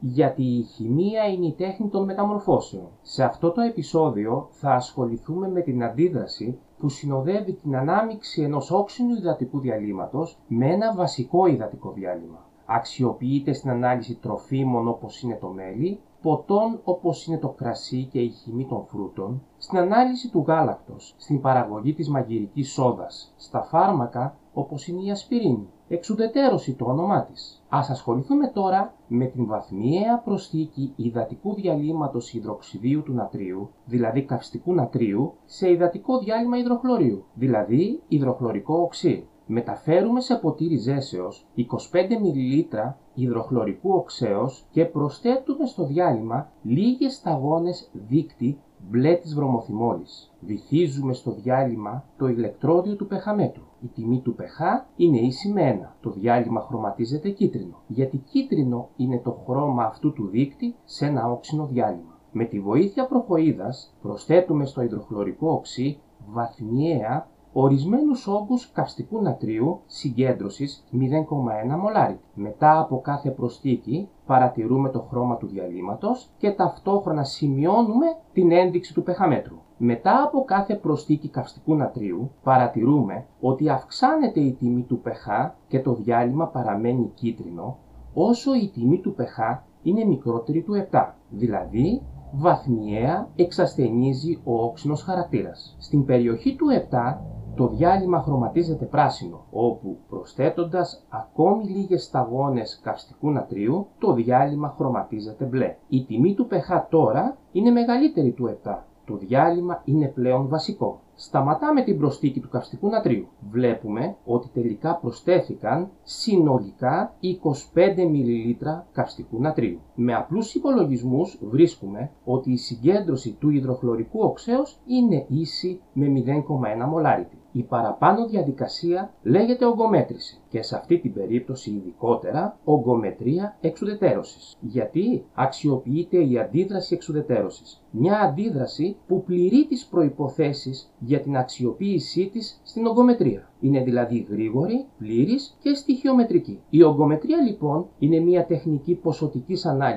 γιατί η χημεία είναι η τέχνη των μεταμορφώσεων. Σε αυτό το επεισόδιο θα ασχοληθούμε με την αντίδραση που συνοδεύει την ανάμειξη ενός όξινου υδατικού διαλύματος με ένα βασικό υδατικό διάλειμμα. Αξιοποιείται στην ανάλυση τροφίμων όπως είναι το μέλι, ποτών όπως είναι το κρασί και η χυμή των φρούτων, στην ανάλυση του γάλακτος, στην παραγωγή της μαγειρικής σόδας, στα φάρμακα όπως είναι η ασπιρίνη, εξουδετέρωση το όνομά της. Ας ασχοληθούμε τώρα με την βαθμιαία προσθήκη υδατικού διαλύματος υδροξιδίου του νατρίου, δηλαδή καυστικού νατρίου, σε υδατικό διάλειμμα υδροχλωρίου, δηλαδή υδροχλωρικό οξύ. Μεταφέρουμε σε ποτήρι ζέσεως 25 ml υδροχλωρικού οξέως και προσθέτουμε στο διάλειμμα λίγες σταγόνες δίκτυ μπλε της βρωμοθυμόλης. Βυθίζουμε στο διάλειμμα το ηλεκτρόδιο του πεχαμέτρου. Η τιμή του pH είναι ίση με 1. Το διάλειμμα χρωματίζεται κίτρινο, γιατί κίτρινο είναι το χρώμα αυτού του δείκτη σε ένα όξινο διάλειμμα. Με τη βοήθεια προχοίδας προσθέτουμε στο υδροχλωρικό οξύ βαθμιαία ορισμένους όγκους καυστικού νατρίου συγκέντρωσης 0,1 μολάρι. Μετά από κάθε προσθήκη παρατηρούμε το χρώμα του διαλύματος και ταυτόχρονα σημειώνουμε την ένδειξη του πεχαμέτρου. Μετά από κάθε προσθήκη καυστικού νατρίου παρατηρούμε ότι αυξάνεται η τιμή του pH και το διάλειμμα παραμένει κίτρινο όσο η τιμή του pH είναι μικρότερη του 7, δηλαδή βαθμιαία εξασθενίζει ο όξινος χαρακτήρας. Στην περιοχή του 7 το διάλειμμα χρωματίζεται πράσινο, όπου προσθέτοντας ακόμη λίγες σταγόνες καυστικού νατρίου, το διάλειμμα χρωματίζεται μπλε. Η τιμή του pH τώρα είναι μεγαλύτερη του 7. Το διάλειμμα είναι πλέον βασικό. Σταματάμε την προσθήκη του καυστικού νατρίου. Βλέπουμε ότι τελικά προσθέθηκαν συνολικά 25 ml καυστικού νατρίου. Με απλούς υπολογισμούς βρίσκουμε ότι η συγκέντρωση του υδροχλωρικού οξέως είναι ίση με 0,1 μολάριτη. Η παραπάνω διαδικασία λέγεται ογκομέτρηση και σε αυτή την περίπτωση ειδικότερα ογκομετρία εξουδετέρωσης. Γιατί αξιοποιείται η αντίδραση εξουδετέρωσης. Μια αντίδραση που πληρεί τις προϋποθέσεις για την αξιοποίησή της στην ογκομετρία. Είναι δηλαδή γρήγορη, πλήρης και στοιχειομετρική. Η ογκομετρία λοιπόν είναι μια τεχνική ποσοτικής ανάλυσης.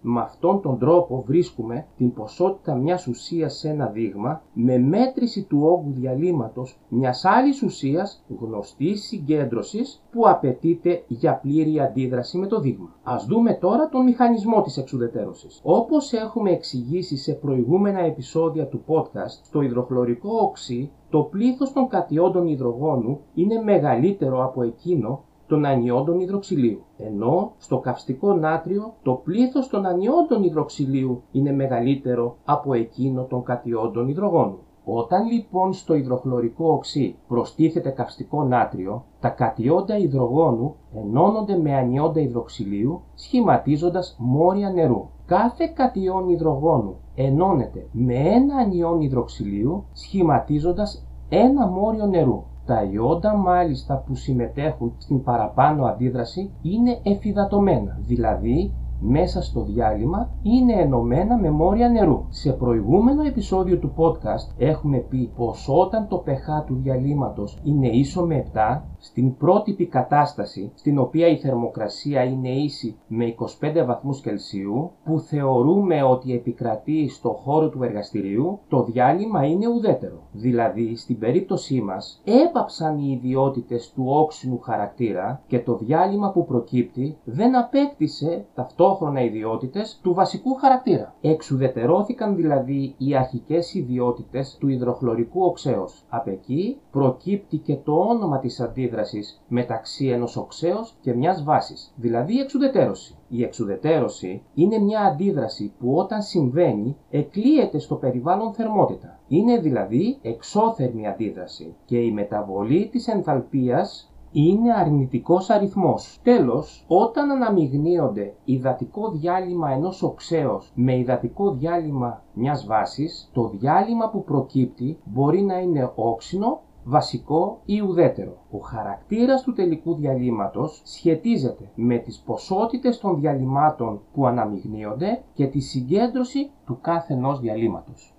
Με αυτόν τον τρόπο βρίσκουμε την ποσότητα μιας ουσίας σε ένα δείγμα με μέτρηση του όγκου διαλύματος μιας άλλης ουσίας γνωστής συγκέντρωσης που απαιτείται για πλήρη αντίδραση με το δείγμα. Ας δούμε τώρα τον μηχανισμό της εξουδετέρωσης. Όπως έχουμε εξηγήσει σε προηγούμενα επεισόδια του podcast, το υδροχλωρικό οξύ το πλήθος των κατιόντων υδρογόνου είναι μεγαλύτερο από εκείνο των ανιόντων υδροξυλίου, ενώ στο καυστικό νάτριο το πλήθος των ανιόντων υδροξυλίου είναι μεγαλύτερο από εκείνο των κατιόντων υδρογόνου. Όταν λοιπόν στο υδροχλωρικό οξύ προστίθεται καυστικό νάτριο, τα κατιόντα υδρογόνου ενώνονται με ανιόντα υδροξυλίου σχηματίζοντας μόρια νερού. Κάθε κατιόν υδρογόνου ενώνεται με ένα ανιόν υδροξυλίου σχηματίζοντας ένα μόριο νερού. Τα ιόντα μάλιστα που συμμετέχουν στην παραπάνω αντίδραση είναι εφιδατωμένα, δηλαδή μέσα στο διάλειμμα είναι ενωμένα με μόρια νερού. Σε προηγούμενο επεισόδιο του podcast έχουμε πει πως όταν το pH του διαλύματος είναι ίσο με 7, στην πρότυπη κατάσταση, στην οποία η θερμοκρασία είναι ίση με 25 βαθμούς Κελσίου, που θεωρούμε ότι επικρατεί στο χώρο του εργαστηρίου, το διάλειμμα είναι ουδέτερο. Δηλαδή, στην περίπτωσή μας, έπαψαν οι ιδιότητες του όξινου χαρακτήρα και το διάλειμμα που προκύπτει δεν απέκτησε ταυτόχρονα ιδιότητες του βασικού χαρακτήρα. Εξουδετερώθηκαν δηλαδή οι αρχικές ιδιότητες του υδροχλωρικού οξέως. Απ' εκεί προκύπτει και το όνομα της αντίδρασης μεταξύ ενός οξέως και μιας βάσης, δηλαδή η εξουδετέρωση. Η εξουδετέρωση είναι μια αντίδραση που όταν συμβαίνει εκλείεται στο περιβάλλον θερμότητα. Είναι δηλαδή εξώθερμη αντίδραση και η μεταβολή της ενθαλπίας είναι αρνητικός αριθμός. Τέλος, όταν αναμειγνύονται υδατικό διάλειμμα ενός οξέως με υδατικό διάλειμμα μιας βάσης, το διάλειμμα που προκύπτει μπορεί να είναι όξινο βασικό ή ουδέτερο. Ο χαρακτήρας του τελικού διαλύματος σχετίζεται με τις ποσότητες των διαλυμάτων που αναμειγνύονται και τη συγκέντρωση του κάθε ενός διαλύματος.